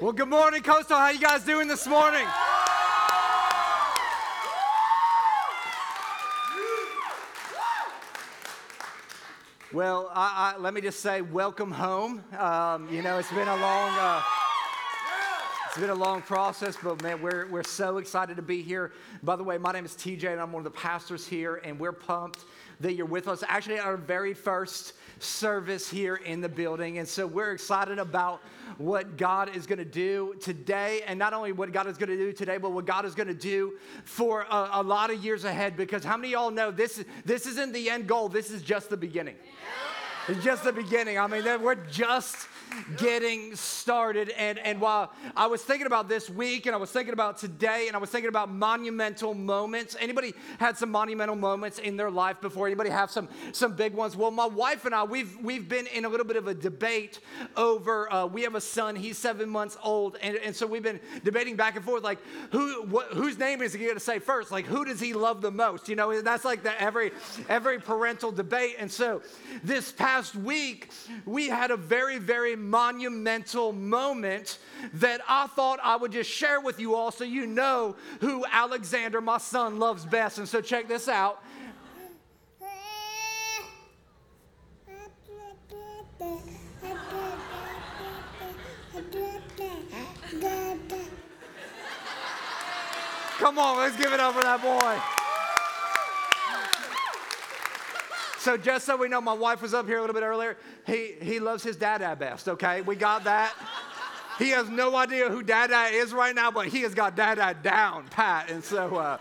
Well, good morning, Coastal. How you guys doing this morning? Well, I, I, let me just say, welcome home. Um, you know, it's been a long, uh, it's been a long process, but man, we're we're so excited to be here. By the way, my name is TJ, and I'm one of the pastors here, and we're pumped that you're with us. Actually, our very first service here in the building, and so we're excited about what God is going to do today, and not only what God is going to do today, but what God is going to do for a, a, lot of years ahead. Because how many of y'all know this? This isn't the end goal. This is just the beginning. It's just the beginning. I mean, we're just getting started. And, and while I was thinking about this week and I was thinking about today and I was thinking about monumental moments, anybody had some monumental moments in their life before? Anybody have some, some big ones? Well, my wife and I, we've, we've been in a little bit of a debate over, uh, we have a son, he's seven months old. And, and so we've been debating back and forth, like, who, whose name is he going to say first? Like, who does he love the most? You know, that's like the every, every parental debate. And so this past week, we had a very, very monumental moment that I thought I would just share with you all so you know who Alexander, my son, loves best. And so check this out. Come on, let's give it up for that boy. So just so we know, my wife was up here a little bit earlier. He, he loves his dada best, okay? We got that. He has no idea who dada is right now, but he has got dada down pat. And so, uh,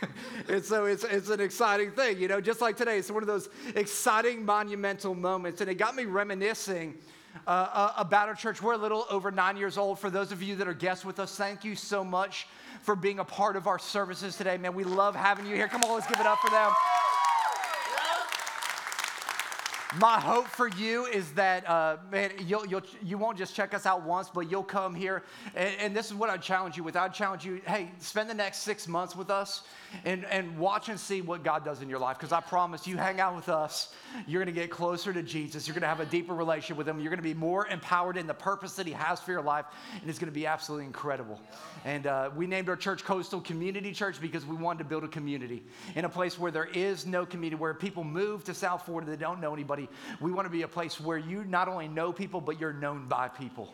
and so it's, it's an exciting thing, you know, just like today. It's one of those exciting, monumental moments. And it got me reminiscing uh, uh, about our church. We're a little over nine years old. For those of you that are guests with us, thank you so much for being a part of our services today, man. We love having you here. Come on, let's give it up for them. My hope for you is that, uh, man, you'll, you'll, you won't just check us out once, but you'll come here. And, and this is what I challenge you with. I challenge you, hey, spend the next six months with us and, and watch and see what God does in your life. Because I promise you, hang out with us, you're going to get closer to Jesus. You're going to have a deeper relationship with Him. You're going to be more empowered in the purpose that He has for your life. And it's going to be absolutely incredible. And uh, we named our church Coastal Community Church because we wanted to build a community in a place where there is no community, where people move to South Florida that don't know anybody. We want to be a place where you not only know people, but you're known by people.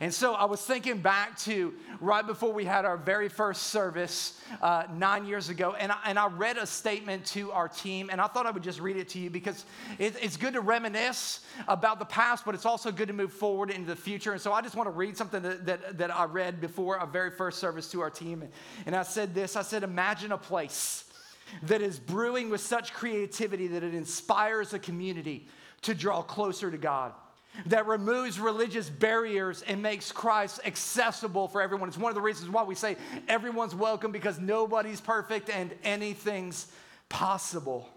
And so I was thinking back to right before we had our very first service uh, nine years ago, and I, and I read a statement to our team, and I thought I would just read it to you because it, it's good to reminisce about the past, but it's also good to move forward into the future. And so I just want to read something that, that, that I read before our very first service to our team. And I said this I said, Imagine a place that is brewing with such creativity that it inspires a community to draw closer to God that removes religious barriers and makes Christ accessible for everyone. It's one of the reasons why we say everyone's welcome because nobody's perfect and anything's possible.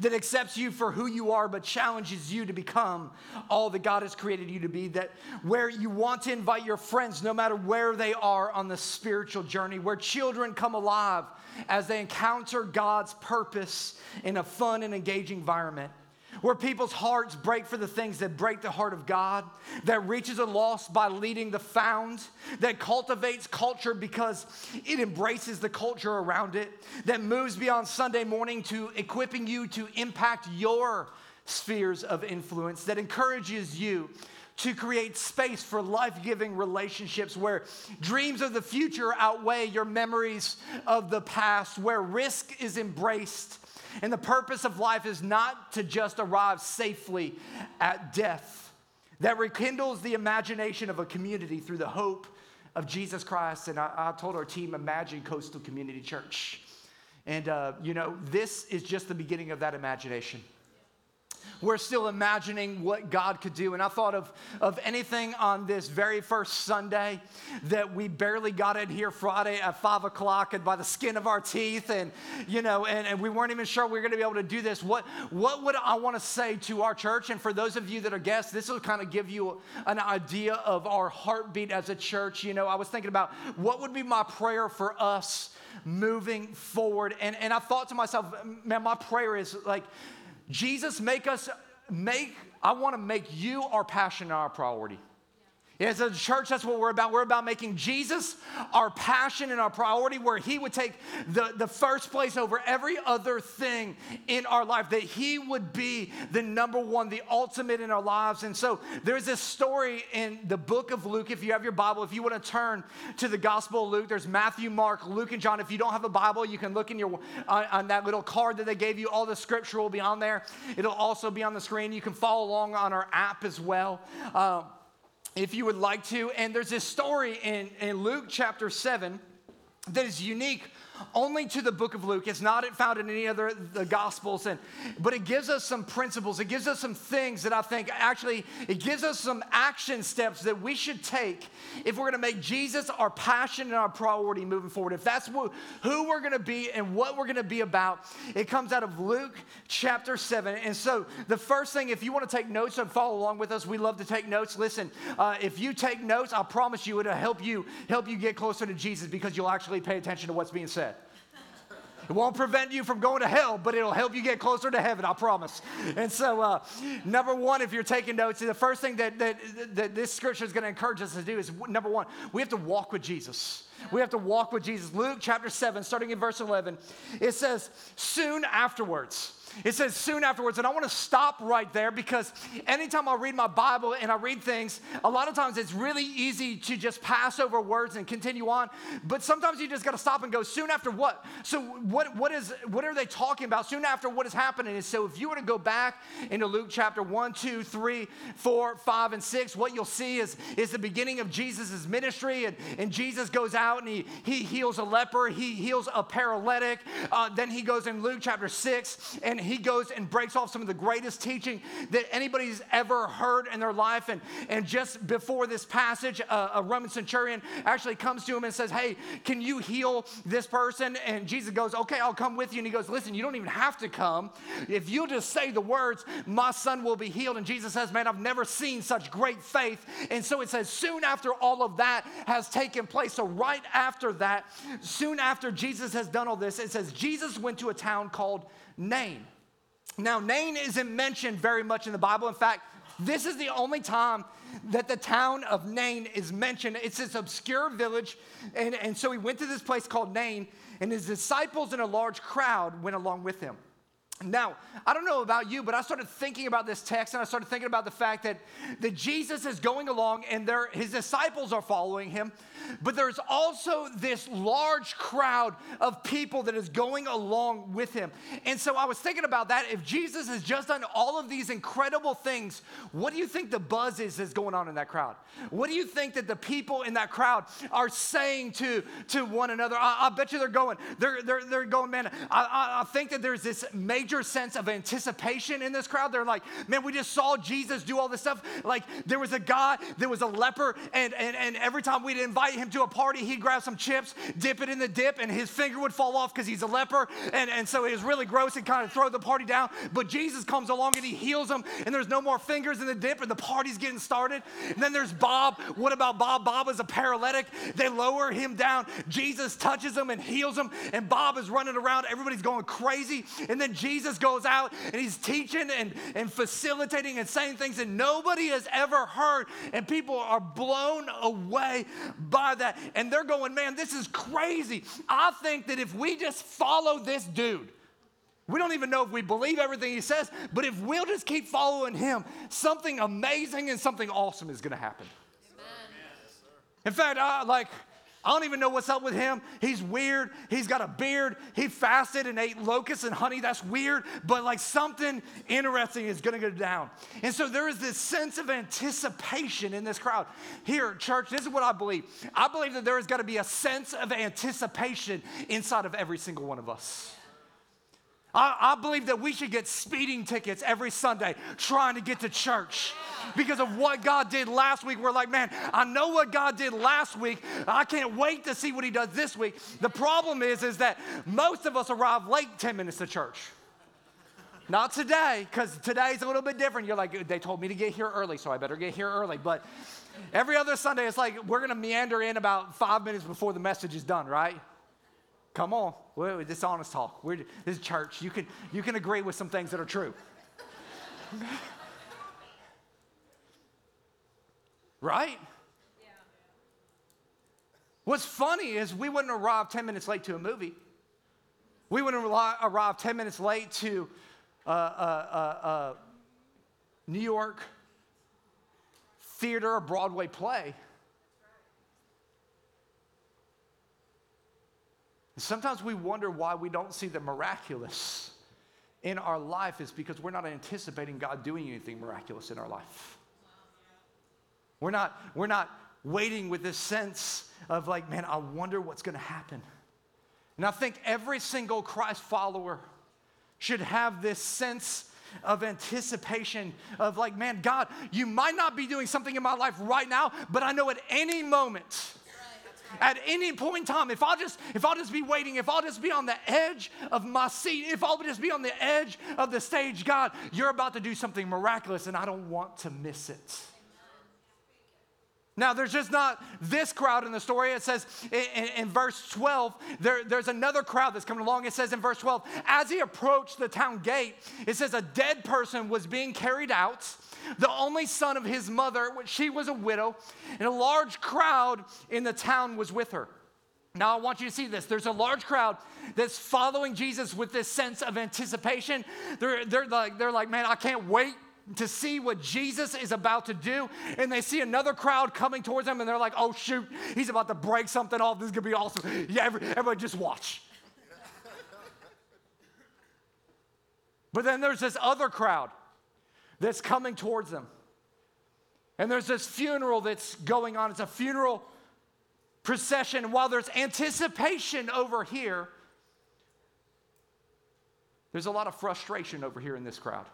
That accepts you for who you are, but challenges you to become all that God has created you to be. That where you want to invite your friends, no matter where they are on the spiritual journey, where children come alive as they encounter God's purpose in a fun and engaging environment where people's hearts break for the things that break the heart of God, that reaches a lost by leading the found, that cultivates culture because it embraces the culture around it, that moves beyond Sunday morning to equipping you to impact your spheres of influence, that encourages you to create space for life giving relationships where dreams of the future outweigh your memories of the past, where risk is embraced and the purpose of life is not to just arrive safely at death, that rekindles the imagination of a community through the hope of Jesus Christ. And I, I told our team, Imagine Coastal Community Church. And, uh, you know, this is just the beginning of that imagination we're still imagining what God could do. And I thought of, of anything on this very first Sunday that we barely got in here Friday at five o'clock and by the skin of our teeth, and you know, and, and we weren't even sure we were gonna be able to do this. What what would I want to say to our church? And for those of you that are guests, this will kind of give you an idea of our heartbeat as a church. You know, I was thinking about what would be my prayer for us moving forward. And, and I thought to myself, man, my prayer is like, Jesus, make us, make, I want to make you our passion and our priority. As a church, that's what we're about. We're about making Jesus our passion and our priority, where He would take the, the first place over every other thing in our life, that He would be the number one, the ultimate in our lives. And so there's this story in the book of Luke. If you have your Bible, if you want to turn to the Gospel of Luke, there's Matthew, Mark, Luke, and John. If you don't have a Bible, you can look in your on, on that little card that they gave you. All the scripture will be on there. It'll also be on the screen. You can follow along on our app as well. Uh, if you would like to. And there's this story in, in Luke chapter 7 that is unique only to the book of Luke. It's not found in any other the gospels, and but it gives us some principles. It gives us some things that I think actually it gives us some action steps that we should take if we're going to make Jesus our passion and our priority moving forward. If that's who, who we're going to be and what we're going to be about, it comes out of Luke chapter seven. And so the first thing, if you want to take notes and follow along with us, we love to take notes. Listen, uh, if you take notes, I promise you it'll help you help you get closer to Jesus because you'll actually pay attention to what's being said. It won't prevent you from going to hell, but it'll help you get closer to heaven, I promise. And so, uh, number one, if you're taking notes, the first thing that, that, that this scripture is going to encourage us to do is number one, we have to walk with Jesus. We have to walk with Jesus. Luke chapter 7, starting in verse 11, it says, Soon afterwards, it says soon afterwards, and I want to stop right there because anytime I read my Bible and I read things, a lot of times it's really easy to just pass over words and continue on. But sometimes you just got to stop and go, soon after what? So what, what is what are they talking about? Soon after what is happening? And so if you were to go back into Luke chapter 1, 2, 3, 4, 5, and 6, what you'll see is, is the beginning of Jesus' ministry. And, and Jesus goes out and he, he heals a leper, he heals a paralytic. Uh, then he goes in Luke chapter 6 and he goes and breaks off some of the greatest teaching that anybody's ever heard in their life. And, and just before this passage, uh, a Roman centurion actually comes to him and says, Hey, can you heal this person? And Jesus goes, Okay, I'll come with you. And he goes, Listen, you don't even have to come. If you'll just say the words, my son will be healed. And Jesus says, Man, I've never seen such great faith. And so it says, Soon after all of that has taken place, so right after that, soon after Jesus has done all this, it says, Jesus went to a town called Nain. Now, Nain isn't mentioned very much in the Bible. In fact, this is the only time that the town of Nain is mentioned. It's this obscure village. And, and so he went to this place called Nain, and his disciples and a large crowd went along with him. Now, I don't know about you, but I started thinking about this text and I started thinking about the fact that, that Jesus is going along and there, his disciples are following him, but there's also this large crowd of people that is going along with him. And so I was thinking about that. If Jesus has just done all of these incredible things, what do you think the buzz is that's going on in that crowd? What do you think that the people in that crowd are saying to, to one another? I, I bet you they're going, they're, they're, they're going, man, I, I, I think that there's this major major sense of anticipation in this crowd. They're like, man, we just saw Jesus do all this stuff. Like there was a guy, there was a leper, and, and, and every time we'd invite him to a party, he'd grab some chips, dip it in the dip, and his finger would fall off because he's a leper. And, and so it was really gross and kind of throw the party down. But Jesus comes along and he heals him, and there's no more fingers in the dip, and the party's getting started. And then there's Bob. What about Bob? Bob is a paralytic. They lower him down. Jesus touches him and heals him, and Bob is running around. Everybody's going crazy. And then Jesus Jesus goes out and he's teaching and, and facilitating and saying things that nobody has ever heard. And people are blown away by that. And they're going, man, this is crazy. I think that if we just follow this dude, we don't even know if we believe everything he says, but if we'll just keep following him, something amazing and something awesome is going to happen. Amen. In fact, I like I don't even know what's up with him. He's weird. He's got a beard. He fasted and ate locusts and honey. That's weird. But like something interesting is going to go down. And so there is this sense of anticipation in this crowd. Here, church, this is what I believe. I believe that there has got to be a sense of anticipation inside of every single one of us. I, I believe that we should get speeding tickets every Sunday trying to get to church because of what God did last week. We're like, man, I know what God did last week. I can't wait to see what he does this week. The problem is, is that most of us arrive late 10 minutes to church. Not today, because today's a little bit different. You're like, they told me to get here early, so I better get here early. But every other Sunday, it's like we're going to meander in about five minutes before the message is done, right? Come on, wait, this honest talk. We're, this is church. You can, you can agree with some things that are true. right? What's funny is we wouldn't arrive 10 minutes late to a movie. We wouldn't arrive 10 minutes late to a, a, a, a New York theater or Broadway play. Sometimes we wonder why we don't see the miraculous in our life is because we're not anticipating God doing anything miraculous in our life. We're not, we're not waiting with this sense of like, man, I wonder what's to happen. And I think every single Christ follower should have this sense of anticipation of like, man, God, you might not be doing something in my life right now, but I know at any moment at any point in time, if I'll just if I'll just be waiting, if I'll just be on the edge of my seat, if I'll just be on the edge of the stage, God, you're about to do something miraculous and I don't want to miss it. Now, there's just not this crowd in the story. It says in, in verse 12, there, there's another crowd that's coming along. It says in verse 12, as he approached the town gate, it says a dead person was being carried out the only son of his mother, which she was a widow, and a large crowd in the town was with her. Now, I want you to see this. There's a large crowd that's following Jesus with this sense of anticipation. They're, they're, like, they're like, man, I can't wait to see what Jesus is about to do. And they see another crowd coming towards them, and they're like, oh, shoot, he's about to break something off. This is going to be awesome. Yeah, everybody just watch. but then there's this other crowd that's coming towards them. And there's this funeral that's going on. It's a funeral procession. While there's anticipation over here, there's a lot of frustration over here in this crowd.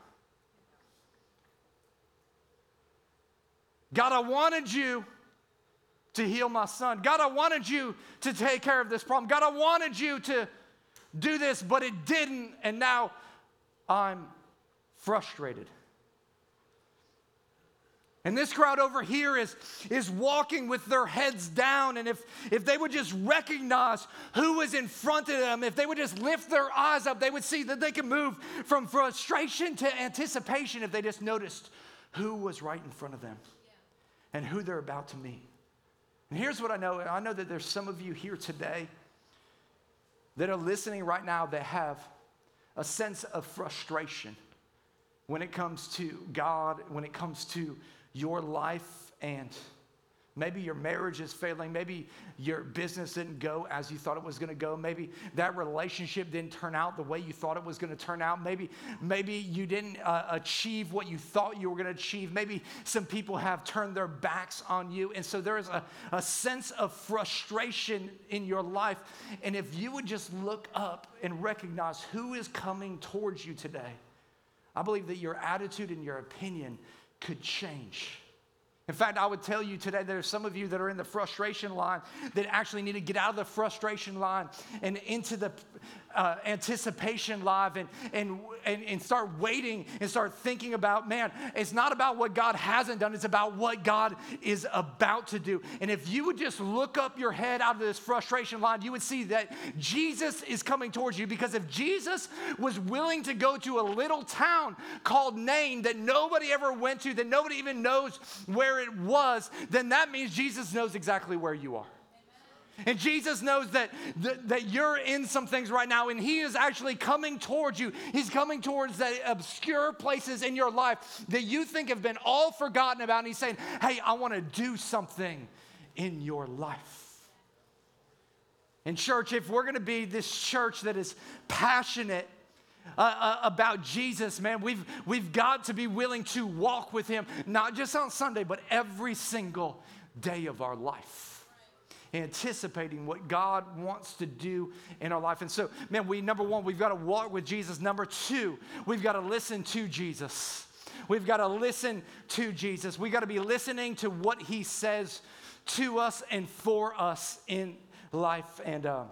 God, I wanted you to heal my son. God, I wanted you to take care of this problem. God, I wanted you to do this, but it didn't. And now I'm frustrated. And this crowd over here is, is walking with their heads down. And if, if they would just recognize who was in front of them, if they would just lift their eyes up, they would see that they could move from frustration to anticipation if they just noticed who was right in front of them. And who they're about to meet. And here's what I know I know that there's some of you here today that are listening right now that have a sense of frustration when it comes to God, when it comes to your life and maybe your marriage is failing. Maybe your business didn't go as you thought it was going to go. Maybe that relationship didn't turn out the way you thought it was going to turn out. Maybe, maybe you didn't uh, achieve what you thought you were going to achieve. Maybe some people have turned their backs on you. And so there is a, a sense of frustration in your life. And if you would just look up and recognize who is coming towards you today, I believe that your attitude and your opinion could change. In fact, I would tell you today there's some of you that are in the frustration line that actually need to get out of the frustration line and into the uh, anticipation live and, and, and, and start waiting and start thinking about, man, it's not about what God hasn't done, it's about what God is about to do. And if you would just look up your head out of this frustration line, you would see that Jesus is coming towards you because if Jesus was willing to go to a little town called Nain that nobody ever went to, that nobody even knows where it was, then that means Jesus knows exactly where you are. And Jesus knows that, that, that, you're in some things right now, and He is actually coming towards you. He's coming towards the obscure places in your life that you think have been all forgotten about. And He's saying, Hey, I want to do something in your life. In church, if we're going to be this church that is passionate uh, uh, about Jesus, man, we've, we've got to be willing to walk with Him, not just on Sunday, but every single day of our life anticipating what God wants to do in our life. And so, man, we, number one, we've got to walk with Jesus. Number two, we've got to listen to Jesus. We've got to listen to Jesus. We've got to be listening to what he says to us and for us in life. And, uh,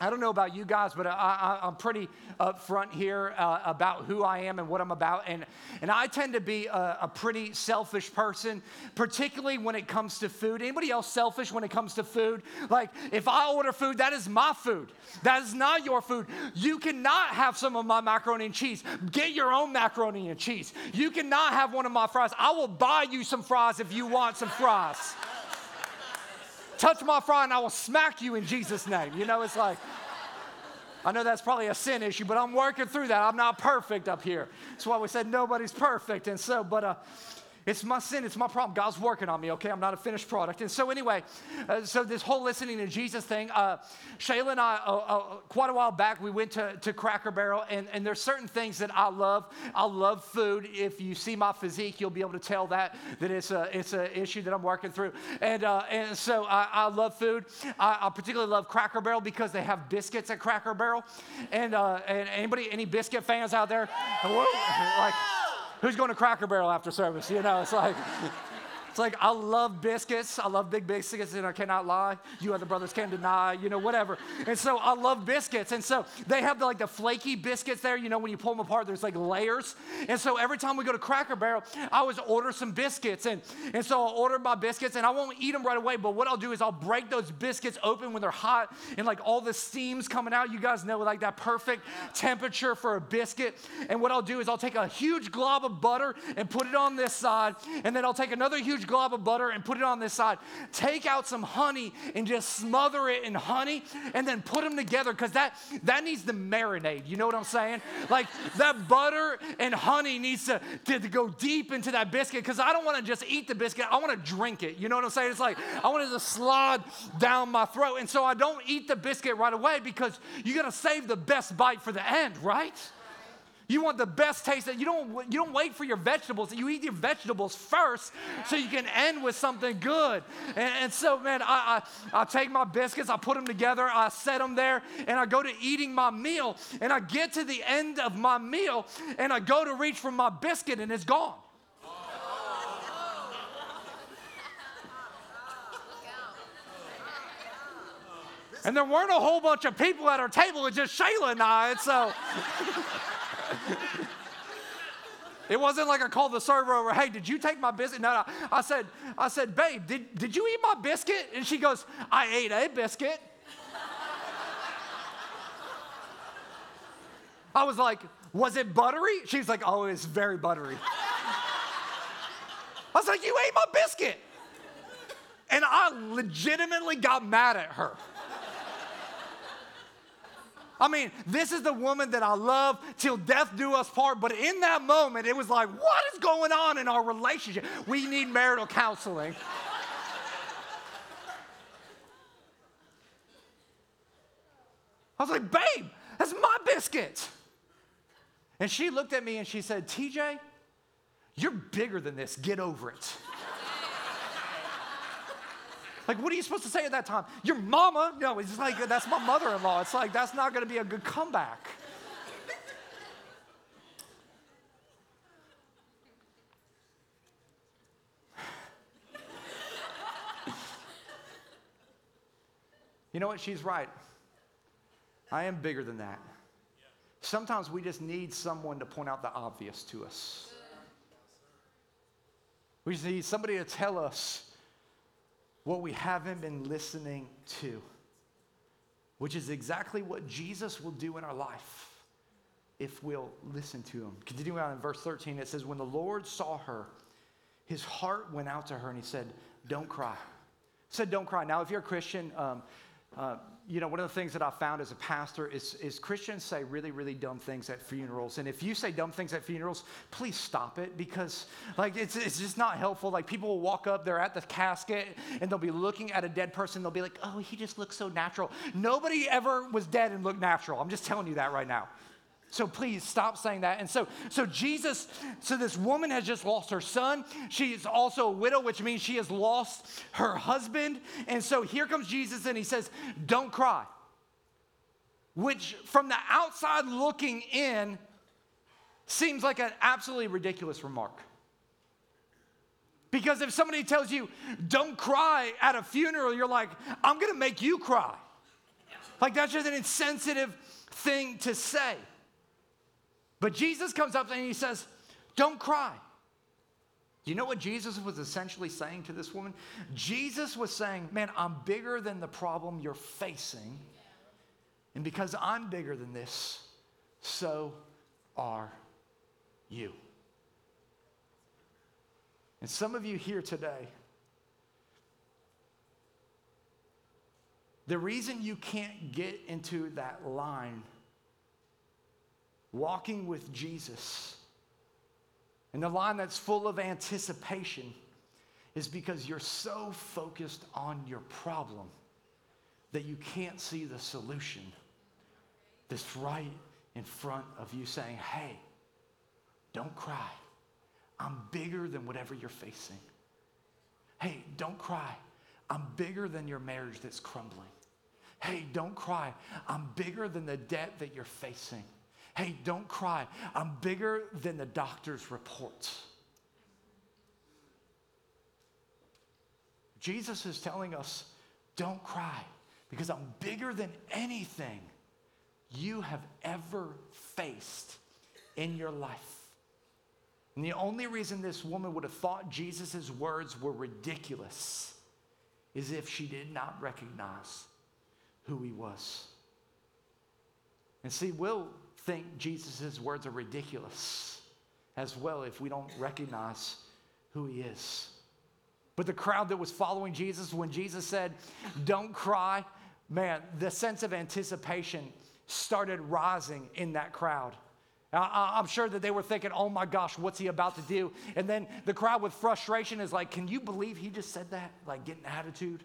I don't know about you guys, but I, am pretty upfront here uh, about who I am and what I'm about. And, and I tend to be a, a, pretty selfish person, particularly when it comes to food. Anybody else selfish when it comes to food? Like, if I order food, that is my food. That is not your food. You cannot have some of my macaroni and cheese. Get your own macaroni and cheese. You cannot have one of my fries. I will buy you some fries if you want some fries. Touch my fry and I will smack you in Jesus' name. You know, it's like, I know that's probably a sin issue, but I'm working through that. I'm not perfect up here. That's why we said nobody's perfect. And so, but, uh, it's my sin, it's my problem. God's working on me, okay? I'm not a finished product. And so, anyway, uh, so this whole listening to Jesus thing, uh, Shayla and I, uh, uh, quite a while back, we went to, to Cracker Barrel, and, and there's certain things that I love. I love food. If you see my physique, you'll be able to tell that, that it's an it's a issue that I'm working through. And, uh, and so, I, I love food. I, I, particularly love Cracker Barrel because they have biscuits at Cracker Barrel. And, uh, and anybody, any biscuit fans out there? like, who's going to Cracker Barrel after service? You know, it's like, it's like, I love biscuits. I love big biscuits, and I cannot lie. You other brothers can deny, you know, whatever. And so I love biscuits. And so they have the, like the flaky biscuits there. You know, when you pull them apart, there's like layers. And so every time we go to Cracker Barrel, I always order some biscuits. And, and so I'll order my biscuits, and I won't eat them right away. But what I'll do is I'll break those biscuits open when they're hot, and like all the steam's coming out. You guys know, like that perfect temperature for a biscuit. And what I'll do is I'll take a huge glob of butter and put it on this side, and then I'll take another huge huge glob of butter and put it on this side. Take out some honey and just smother it in honey and then put them together because that, that needs to marinate. You know what I'm saying? Like that butter and honey needs to, to, to go deep into that biscuit because I don't want to just eat the biscuit. I want to drink it. You know what I'm saying? It's like I want it to slide down my throat. And so I don't eat the biscuit right away because you got to save the best bite for the end, right? You want the best taste. You don't, you don't wait for your vegetables. You eat your vegetables first so you can end with something good. And, and so, man, I, I, I take my biscuits, I put them together, I set them there, and I go to eating my meal. And I get to the end of my meal, and I go to reach for my biscuit, and it's gone. And there weren't a whole bunch of people at our table, it's just Shayla and I. And so. It wasn't like I called the server over, hey, did you take my biscuit? No, no. I said, I said, babe, did, did you eat my biscuit? And she goes, I ate a biscuit. I was like, was it buttery? She's like, oh, it's very buttery. I was like, you ate my biscuit. And I legitimately got mad at her. I mean, this is the woman that I love till death do us part. But in that moment, it was like, what is going on in our relationship? We need marital counseling. I was like, babe, that's my biscuit. And she looked at me and she said, TJ, you're bigger than this. Get over it. Like, what are you supposed to say at that time? Your mama? No, it's like, that's my mother in law. It's like, that's not going to be a good comeback. you know what? She's right. I am bigger than that. Sometimes we just need someone to point out the obvious to us. We just need somebody to tell us what we haven't been listening to, which is exactly what Jesus will do in our life if we'll listen to him. Continuing on in verse 13, it says, When the Lord saw her, his heart went out to her and he said, Don't cry. He said, Don't cry. Now, if you're a Christian, um, uh, you know, one of the things that I found as a pastor is, is Christians say really, really dumb things at funerals. And if you say dumb things at funerals, please stop it because, like, it's, it's just not helpful. Like, people will walk up, they're at the casket, and they'll be looking at a dead person. They'll be like, oh, he just looks so natural. Nobody ever was dead and looked natural. I'm just telling you that right now. So please stop saying that. And so, so Jesus, so this woman has just lost her son. She's also a widow, which means she has lost her husband. And so here comes Jesus and he says, Don't cry. Which, from the outside looking in, seems like an absolutely ridiculous remark. Because if somebody tells you, don't cry at a funeral, you're like, I'm gonna make you cry. Like that's just an insensitive thing to say. But Jesus comes up and he says, Don't cry. Do you know what Jesus was essentially saying to this woman? Jesus was saying, Man, I'm bigger than the problem you're facing. And because I'm bigger than this, so are you. And some of you here today, The reason you can't get into that line, walking with Jesus, and the line that's full of anticipation, is because you're so focused on your problem that you can't see the solution that's right in front of you saying, hey, don't cry. I'm bigger than whatever you're facing. Hey, don't cry. I'm bigger than your marriage that's crumbling. Hey, don't cry. I'm bigger than the debt that you're facing. Hey, don't cry. I'm bigger than the doctor's reports. Jesus is telling us, don't cry because I'm bigger than anything you have ever faced in your life. And the only reason this woman would have thought Jesus' words were ridiculous is if she did not recognize who he was. And see, we'll think Jesus' words are ridiculous as well if we don't recognize who he is. But the crowd that was following Jesus, when Jesus said, Don't cry, man, the sense of anticipation started rising in that crowd. I'm sure that they were thinking, oh my gosh, what's he about to do? And then the crowd with frustration is like, can you believe he just said that? Like getting attitude.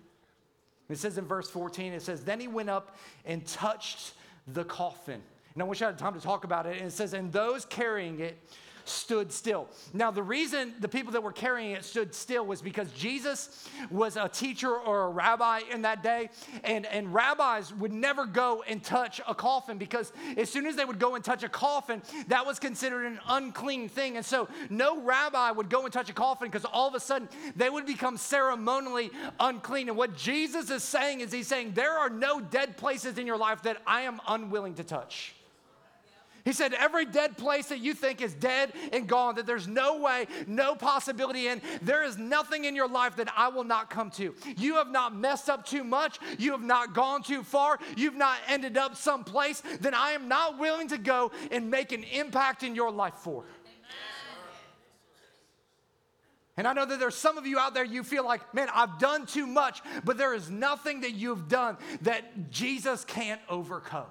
It says in verse 14, it says, then he went up and touched the coffin. And I wish I had time to talk about it. And it says, and those carrying it stood still. Now, the reason the people that were carrying it stood still was because Jesus was a teacher or a rabbi in that day, and, and rabbis would never go and touch a coffin because as soon as they would go and touch a coffin, that was considered an unclean thing. And so, no rabbi would go and touch a coffin because all of a sudden they would become ceremonially unclean. And what Jesus is saying is, He's saying, There are no dead places in your life that I am unwilling to touch. He said, Every dead place that you think is dead and gone, that there's no way, no possibility in, there is nothing in your life that I will not come to. You have not messed up too much. You have not gone too far. You've not ended up someplace that I am not willing to go and make an impact in your life for. And I know that there's some of you out there, you feel like, man, I've done too much, but there is nothing that you've done that Jesus can't overcome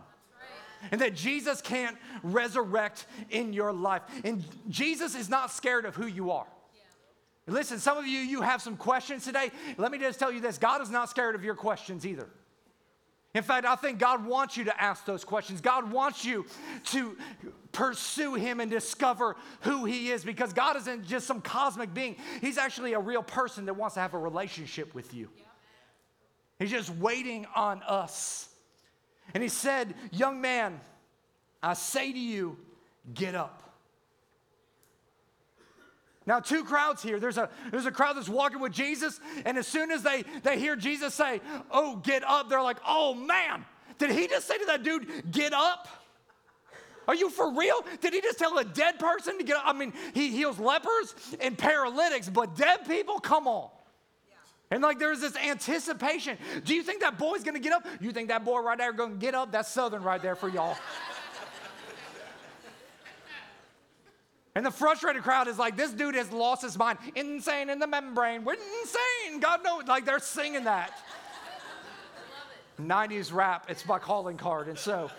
and that Jesus can't resurrect in your life. And Jesus is not scared of who you are. Yeah. Listen, some of you, you have some questions today. Let me just tell you this God is not scared of your questions either. In fact, I think God wants you to ask those questions. God wants you to pursue Him and discover who He is because God isn't just some cosmic being. He's actually a real person that wants to have a relationship with you. He's just waiting on us and he said, Young man, I say to you, get up. Now, two crowds here. There's a, there's a crowd that's walking with Jesus, and as soon as they, they hear Jesus say, Oh, get up, they're like, Oh man, did he just say to that dude, Get up? Are you for real? Did he just tell a dead person to get up? I mean, he heals lepers and paralytics, but dead people? Come on. And like there's this anticipation. Do you think that boy's gonna get up? You think that boy right there gonna get up? That's Southern right there for y'all. and the frustrated crowd is like, this dude has lost his mind. Insane in the membrane. We're insane. God knows. Like they're singing that. 90s rap, it's my calling card. And so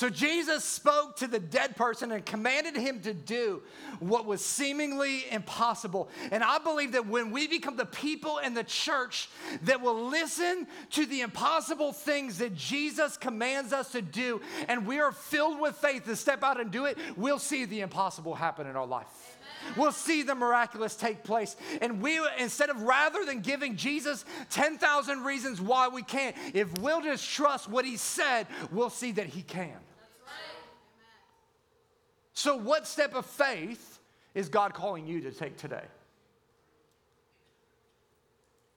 So Jesus spoke to the dead person and commanded him to do what was seemingly impossible. And I believe that when we become the people in the church that will listen to the impossible things that Jesus commands us to do, and we are filled with faith to step out and do it, we'll see the impossible happen in our life. We'll see the miraculous take place. And we, instead of rather than giving Jesus 10,000 reasons why we can't, if we'll just trust what he said, we'll see that he can. So, what step of faith is God calling you to take today?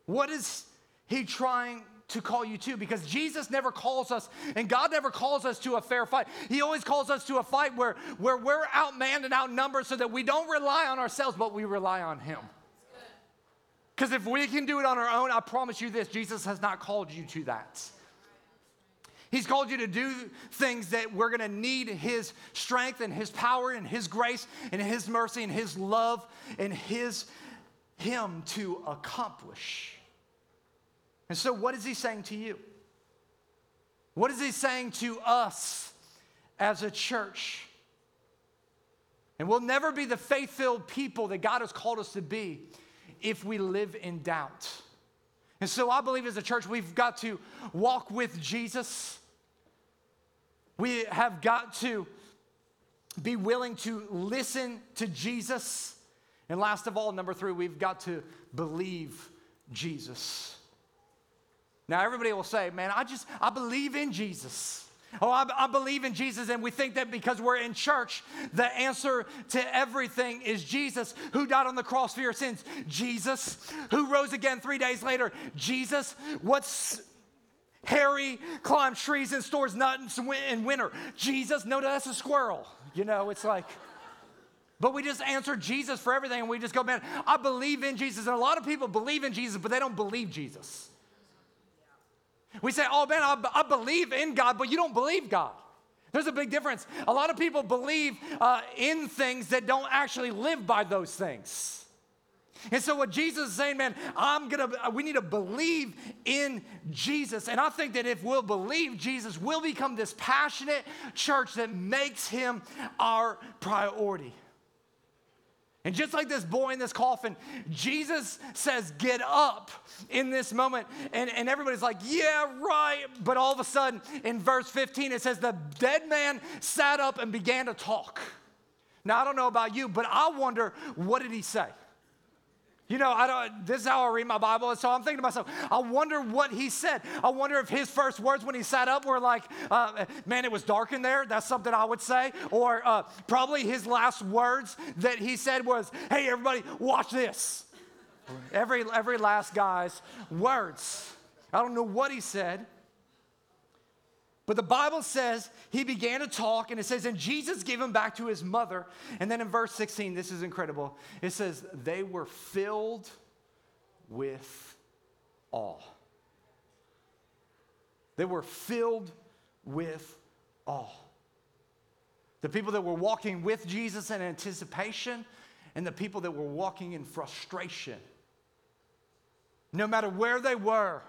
What is He trying to call you to? Because Jesus never calls us, and God never calls us to a fair fight. He always calls us to a fight where, where we're outmanned and outnumbered so that we don't rely on ourselves, but we rely on Him. Because if we can do it on our own, I promise you this Jesus has not called you to that. He's called you to do things that we're going to need His strength and His power and His grace and His mercy and His love and His, him to accomplish. And so, what is he saying to you? What is he saying to us as a church? And we'll never be the faith filled people that God has called us to be if we live in doubt. And so I believe as a church, we've got to walk with Jesus. We have got to be willing to listen to Jesus. And last of all, number three, we've got to believe Jesus. Now, everybody will say, man, I just, I believe in Jesus. Oh, I, I, believe in Jesus, and we think that because we're in church, the answer to everything is Jesus, who died on the cross for your sins. Jesus, who rose again three days later. Jesus, what's Harry climbs trees and stores nuts in winter. Jesus, no, that's a squirrel. You know, it's like, but we just answer Jesus for everything, and we just go, man, I believe in Jesus. And a lot of people believe in Jesus, but they don't believe Jesus. We say, oh man, I, I believe in God, but you don't believe God. There's a big difference. A lot of people believe uh, in things that don't actually live by those things. And so, what Jesus is saying, man, I'm gonna, we need to believe in Jesus. And I think that if we'll believe Jesus, we'll become this passionate church that makes him our priority. And just like this boy in this coffin, Jesus says, Get up in this moment. And, and everybody's like, Yeah, right. But all of a sudden, in verse 15, it says, The dead man sat up and began to talk. Now, I don't know about you, but I wonder, what did he say? You know, I don't, this is how I read my Bible. And so I'm thinking to myself, I wonder what he said. I wonder if his first words when he sat up were like, uh, man, it was dark in there. That's something I would say. Or uh, probably his last words that he said was, hey, everybody, watch this. every, every last guy's words. I don't know what he said. But the Bible says he began to talk, and it says, and Jesus gave him back to his mother. And then in verse 16, this is incredible. It says, they were filled with awe. They were filled with awe. The people that were walking with Jesus in anticipation, and the people that were walking in frustration. No matter where they were,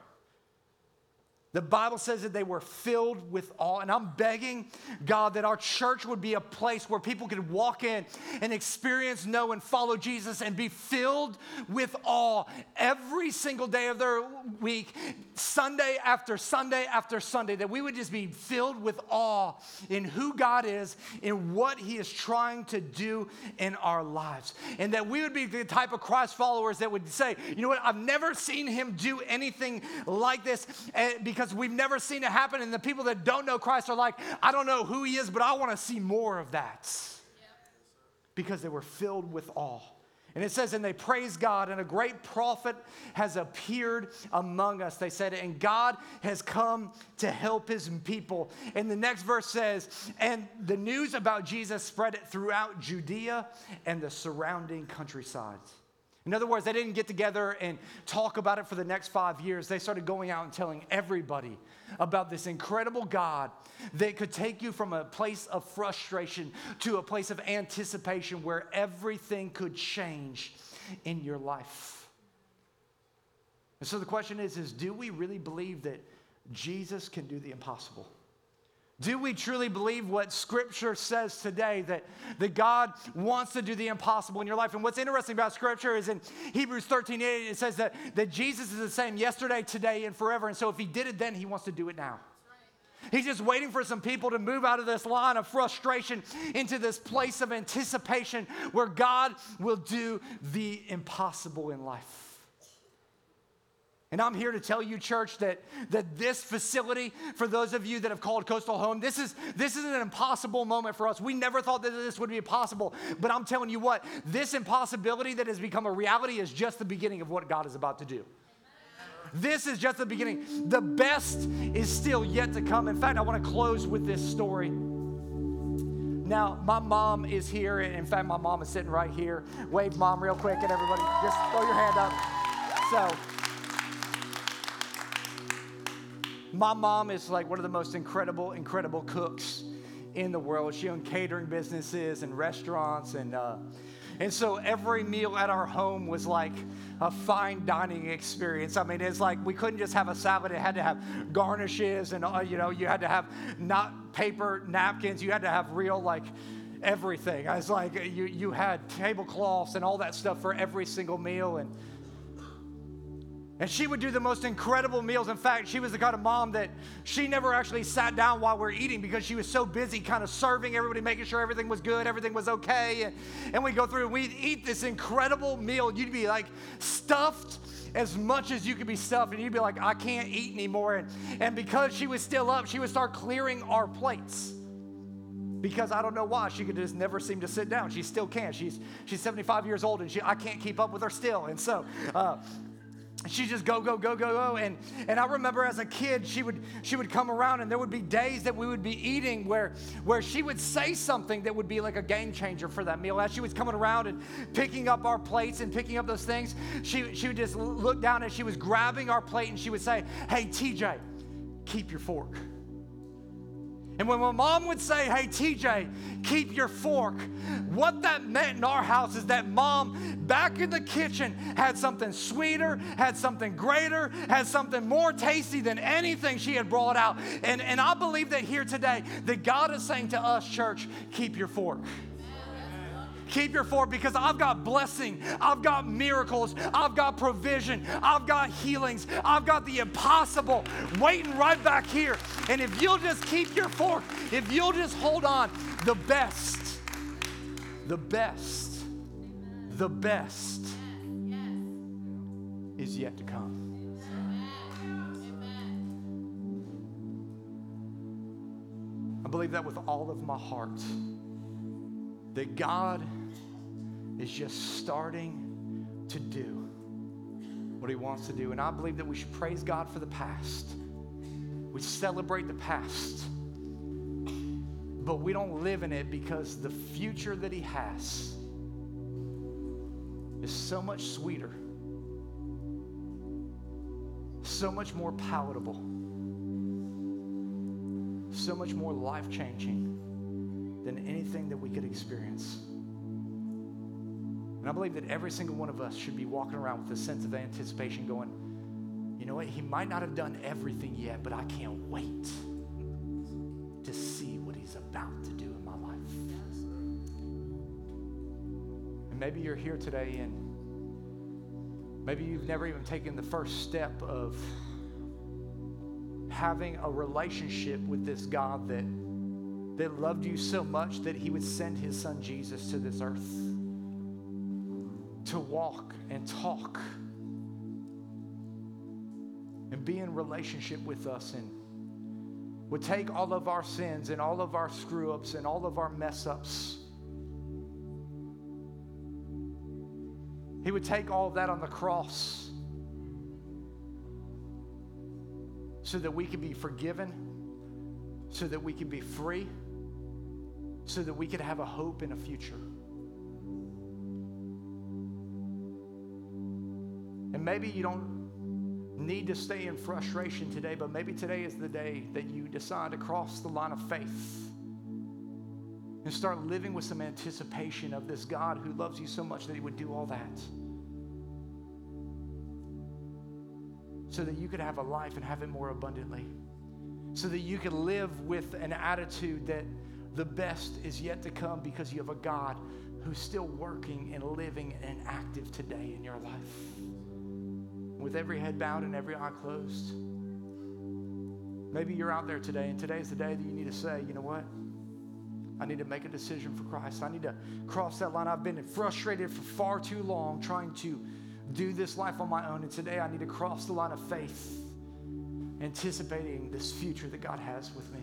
the Bible says that they were filled with awe. And I'm begging God that our church would be a place where people could walk in and experience, know, and follow Jesus and be filled with awe every single day of their week, Sunday after Sunday after Sunday. That we would just be filled with awe in who God is, in what He is trying to do in our lives. And that we would be the type of Christ followers that would say, you know what, I've never seen Him do anything like this eh, because because we've never seen it happen. And the people that don't know Christ are like, I don't know who he is, but I want to see more of that. Because they were filled with awe. And it says, and they praise God, and a great prophet has appeared among us. They said, and God has come to help his people. And the next verse says, and the news about Jesus spread it throughout Judea and the surrounding countrysides. In other words, they didn't get together and talk about it for the next five years. They started going out and telling everybody about this incredible God that could take you from a place of frustration to a place of anticipation where everything could change in your life. And so the question is, is do we really believe that Jesus can do the impossible? Do we truly believe what Scripture says today that, that God wants to do the impossible in your life? And what's interesting about Scripture is in Hebrews 13 8, it says that, that Jesus is the same yesterday, today, and forever. And so if He did it then, He wants to do it now. He's just waiting for some people to move out of this line of frustration into this place of anticipation where God will do the impossible in life. And I'm here to tell you, church, that, that this facility, for those of you that have called Coastal home, this is, this is an impossible moment for us. We never thought that this would be possible. But I'm telling you what, this impossibility that has become a reality is just the beginning of what God is about to do. This is just the beginning. The best is still yet to come. In fact, I want to close with this story. Now, my mom is here. In fact, my mom is sitting right here. Wave mom real quick and everybody just throw your hand up. So, My mom is like one of the most incredible, incredible cooks in the world. She owned catering businesses and restaurants. And, uh, And so every meal at our home was like a fine dining experience. I mean, it's like we couldn't just have a salad, it had to have garnishes and, uh, you know, you had to have not paper napkins, you had to have real, like, everything. I was like, you, you had tablecloths and all that stuff for every single meal. And and she would do the most incredible meals. In fact, she was the kind of mom that she never actually sat down while we are eating because she was so busy kind of serving everybody, making sure everything was good, everything was okay. And, and we go through and we'd eat this incredible meal. You'd be like stuffed as much as you could be stuffed, and you'd be like, I can't eat anymore. And, and because she was still up, she would start clearing our plates because I don't know why she could just never seem to sit down. She still can. She's she's 75 years old and she I can't keep up with her still. And so uh, she just go go go go go. And and i remember as a kid she would she would come around and there would be days that we would be eating where where she would say something that would be like a game changer for that meal. As she was coming around and picking up our plates and picking up those things she she would just look down and she was grabbing our plate and she would say hey tj keep your fork and when my mom would say, Hey, TJ, keep your fork, what that meant in our house is that mom back in the kitchen had something sweeter, had something greater, had something more tasty than anything she had brought out. And, and I believe that here today, that God is saying to us, church, keep your fork. Keep your fork because I've got blessing, I've got miracles, I've got provision, I've got healings, I've got the impossible waiting right back here. And if you'll just keep your fork, if you'll just hold on, the best, the best, the best is yet to come. I believe that with all of my heart that God is just starting to do what He wants to do. And I believe that we should praise God for the past. We celebrate the past, but we don't live in it because the future that He has is so much sweeter, so much more palatable, so much more life changing than anything that we could experience. And I believe that every single one of us should be walking around with a sense of anticipation, going, you know what? He might not have done everything yet, but I can't wait to see what he's about to do in my life. And maybe you're here today and maybe you've never even taken the first step of having a relationship with this God that that loved you so much that he would send his son Jesus to this earth to walk and talk and be in relationship with us and would take all of our sins and all of our screw ups and all of our mess ups. He would take all of that on the cross so that we could be forgiven, so that we could be free so that we could have a hope and a future. And maybe you don't need to stay in frustration today, but maybe today is the day that you decide to cross the line of faith and start living with some anticipation of this God who loves you so much that he would do all that. So that you could have a life and have it more abundantly. So that you could live with an attitude that the best is yet to come because you have a God who's still working and living and active today in your life. With every head bowed and every eye closed. Maybe you're out there today, and today is the day that you need to say, you know what? I need to make a decision for Christ. I need to cross that line. I've been frustrated for far too long trying to do this life on my own. And today I need to cross the line of faith, anticipating this future that God has with me.